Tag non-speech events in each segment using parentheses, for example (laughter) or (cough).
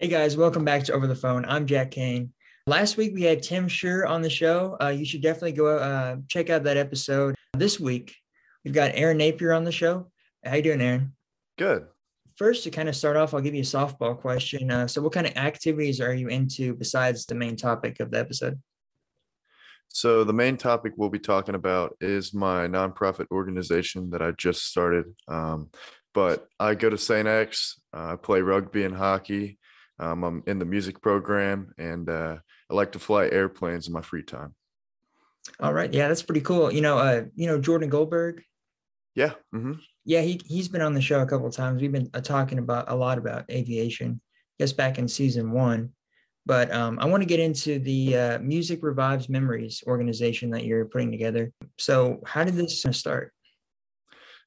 Hey guys, welcome back to Over the Phone. I'm Jac Kane. Last week we had Tim Sure on the show. Uh, you should definitely go uh, check out that episode. This week we've got Aaron Napier on the show. How you doing, Aaron? Good. First, to kind of start off, I'll give you a softball question. Uh, so, what kind of activities are you into besides the main topic of the episode? So, the main topic we'll be talking about is my nonprofit organization that I just started. Um, but I go to St. X, uh, I play rugby and hockey. Um, I'm in the music program and uh, I like to fly airplanes in my free time. All right. Yeah, that's pretty cool. You know, uh, you know, Jordan Goldberg. Yeah. Mm-hmm. Yeah, he he's been on the show a couple of times. We've been uh, talking about a lot about aviation. I guess back in season one. But um, I want to get into the uh, Music Revives Memories organization that you're putting together. So, how did this start?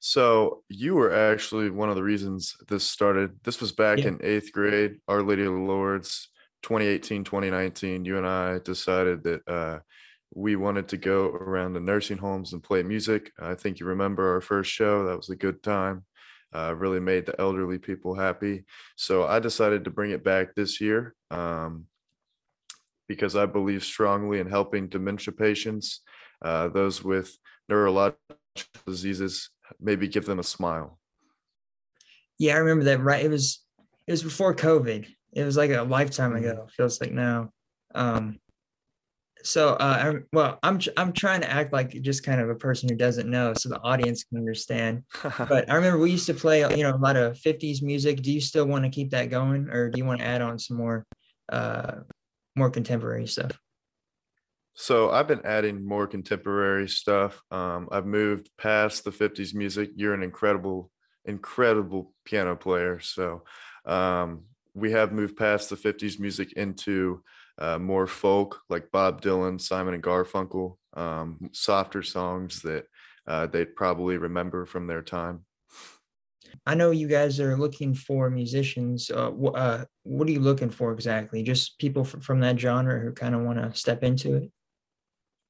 So you were actually one of the reasons this started. This was back yeah. in eighth grade, Our Lady of the Lourdes, 2018, 2019. You and I decided that uh, we wanted to go around the nursing homes and play music. I think you remember our first show. That was a good time. Uh, really made the elderly people happy. So I decided to bring it back this year um, because I believe strongly in helping dementia patients, uh, those with neurological diseases, maybe give them a smile. Yeah, I remember that. Right, it was it was before COVID. It was like a lifetime ago. Mm-hmm. Feels like now. Um, so, uh, I, well, I'm I'm trying to act like just kind of a person who doesn't know, so the audience can understand. (laughs) but I remember we used to play, you know, a lot of '50s music. Do you still want to keep that going, or do you want to add on some more, uh, more contemporary stuff? So I've been adding more contemporary stuff. Um, I've moved past the 50s music. You're an incredible, incredible piano player. So um, we have moved past the 50s music into uh, more folk like Bob Dylan, Simon and Garfunkel, um, softer songs that uh, they'd probably remember from their time. I know you guys are looking for musicians. Uh, uh, what are you looking for exactly? Just people from that genre who kind of want to step into it?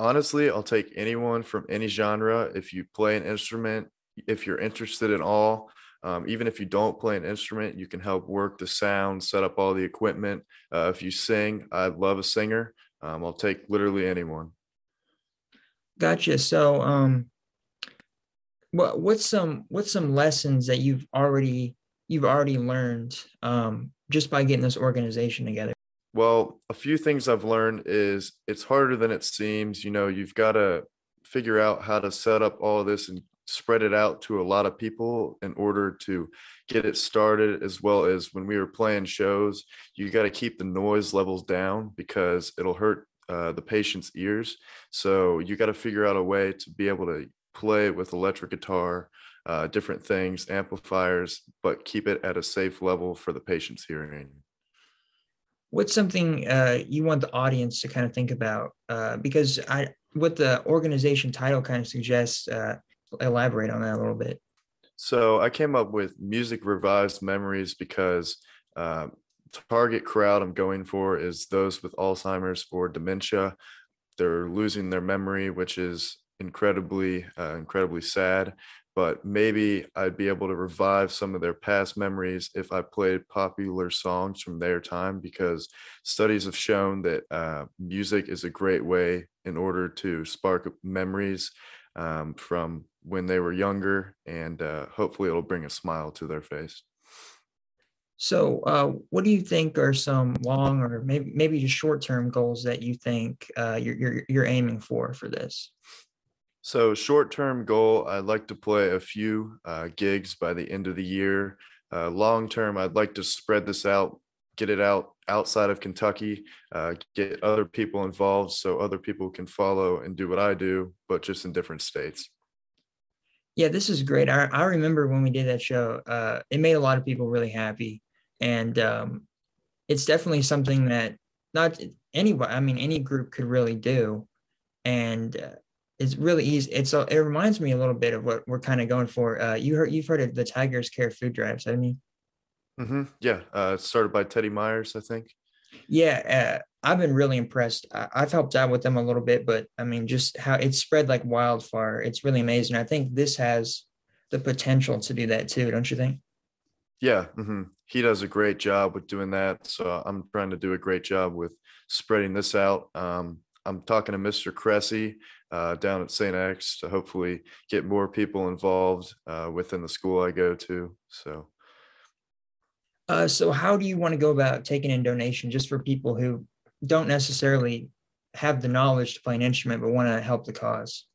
Honestly, I'll take anyone from any genre. If you play an instrument, if you're interested at all, um, even if you don't play an instrument, you can help work the sound, set up all the equipment. Uh, if you sing, I love a singer. Um, I'll take literally anyone. Gotcha. So, um, what what's some what's some lessons that you've already you've already learned um, just by getting this organization together? Well, a few things I've learned is it's harder than it seems. You know, you've got to figure out how to set up all this and spread it out to a lot of people in order to get it started as well as when we were playing shows you got to keep the noise levels down because it'll hurt uh, the patient's ears so you got to figure out a way to be able to play with electric guitar uh, different things amplifiers but keep it at a safe level for the patient's hearing what's something uh, you want the audience to kind of think about? Uh, because I, what the organization title kind of suggests, uh, elaborate on that a little bit. So I came up with Music Revives Memories because uh, target crowd I'm going for is those with Alzheimer's or dementia. They're losing their memory, which is incredibly, uh, incredibly sad but maybe I'd be able to revive some of their past memories if I played popular songs from their time because studies have shown that uh, music is a great way in order to spark memories um, from when they were younger and uh, hopefully it'll bring a smile to their face. So, uh, what do you think are some long or maybe maybe just short term goals that you think uh, you're, you're you're aiming for for this? So, short term goal, I'd like to play a few uh, gigs by the end of the year. Uh, long term, I'd like to spread this out, get it out outside of Kentucky, uh, get other people involved so other people can follow and do what I do, but just in different states. Yeah, this is great. I, I remember when we did that show, uh, it made a lot of people really happy. And um, it's definitely something that not anybody, I mean, any group could really do. And uh, it's really easy. It's it reminds me a little bit of what we're kind of going for. Uh, you heard you've heard of the Tigers Care food drives, haven't you? Mm-hmm. Yeah, uh, started by Teddy Myers, I think. Yeah, uh, I've been really impressed. I, have helped out with them a little bit, but I mean, just how it's spread like wildfire. It's really amazing. I think this has the potential to do that too, don't you think? Yeah, hmm he does a great job with doing that. So I'm trying to do a great job with spreading this out. Um, I'm talking to Mr. Cressy uh, down at St. X to hopefully get more people involved uh, within the school I go to. So, Uh, so how do you want to go about taking in donation just for people who don't necessarily have the knowledge to play an instrument but want to help the cause?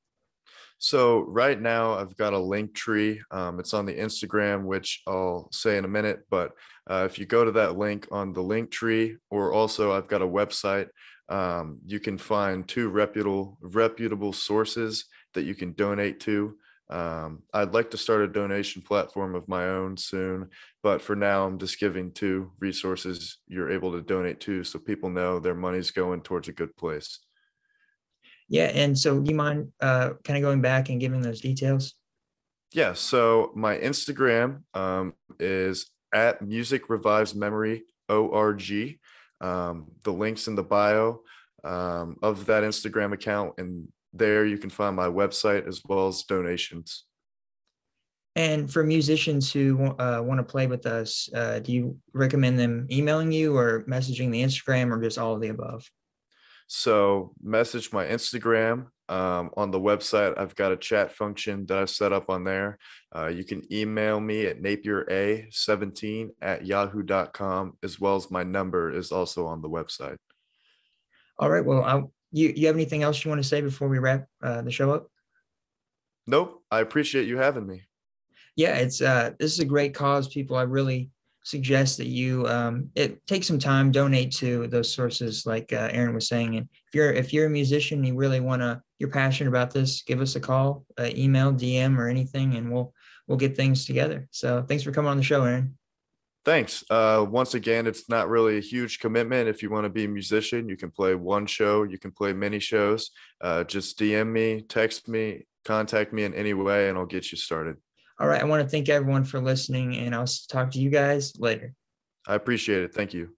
so right now I've got a Linktree. Um, it's on the Instagram, which I'll say in a minute. But uh, if you go to that link on the Linktree, or also I've got a website, um, you can find two reputable reputable sources that you can donate to. Um, I'd like to start a donation platform of my own soon, but for now, I'm just giving two resources you're able to donate to so people know their money's going towards a good place. Yeah, and so do you mind uh, kind of going back and giving those details? Yeah, so my Instagram um, is at Music Revives Memory ORG. Um, the links in the bio um, of that Instagram account, and there you can find my website as well as donations. And for musicians who uh, want to play with us, uh, do you recommend them emailing you or messaging the Instagram or just all of the above? So message my Instagram um, on the website. I've got a chat function that I've set up on there. Uh, you can email me at napiera17 at yahoo.com, as well as my number is also on the website. All right. Well, I, you you have anything else you want to say before we wrap uh, the show up? Nope. I appreciate you having me. Yeah, it's uh, this is a great cause, people. I really suggest that you um, it take some time, donate to those sources, like uh, Aaron was saying. And if you're if you're a musician, you really want to, you're passionate about this, give us a call, uh, email, DM, or anything, and we'll we'll get things together. So thanks for coming on the show, Aaron. Thanks. Uh, once again, it's not really a huge commitment. If you want to be a musician, you can play one show, you can play many shows. Uh, just DM me, text me, contact me in any way, and I'll get you started. All right. I want to thank everyone for listening, and I'll talk to you guys later. I appreciate it. Thank you.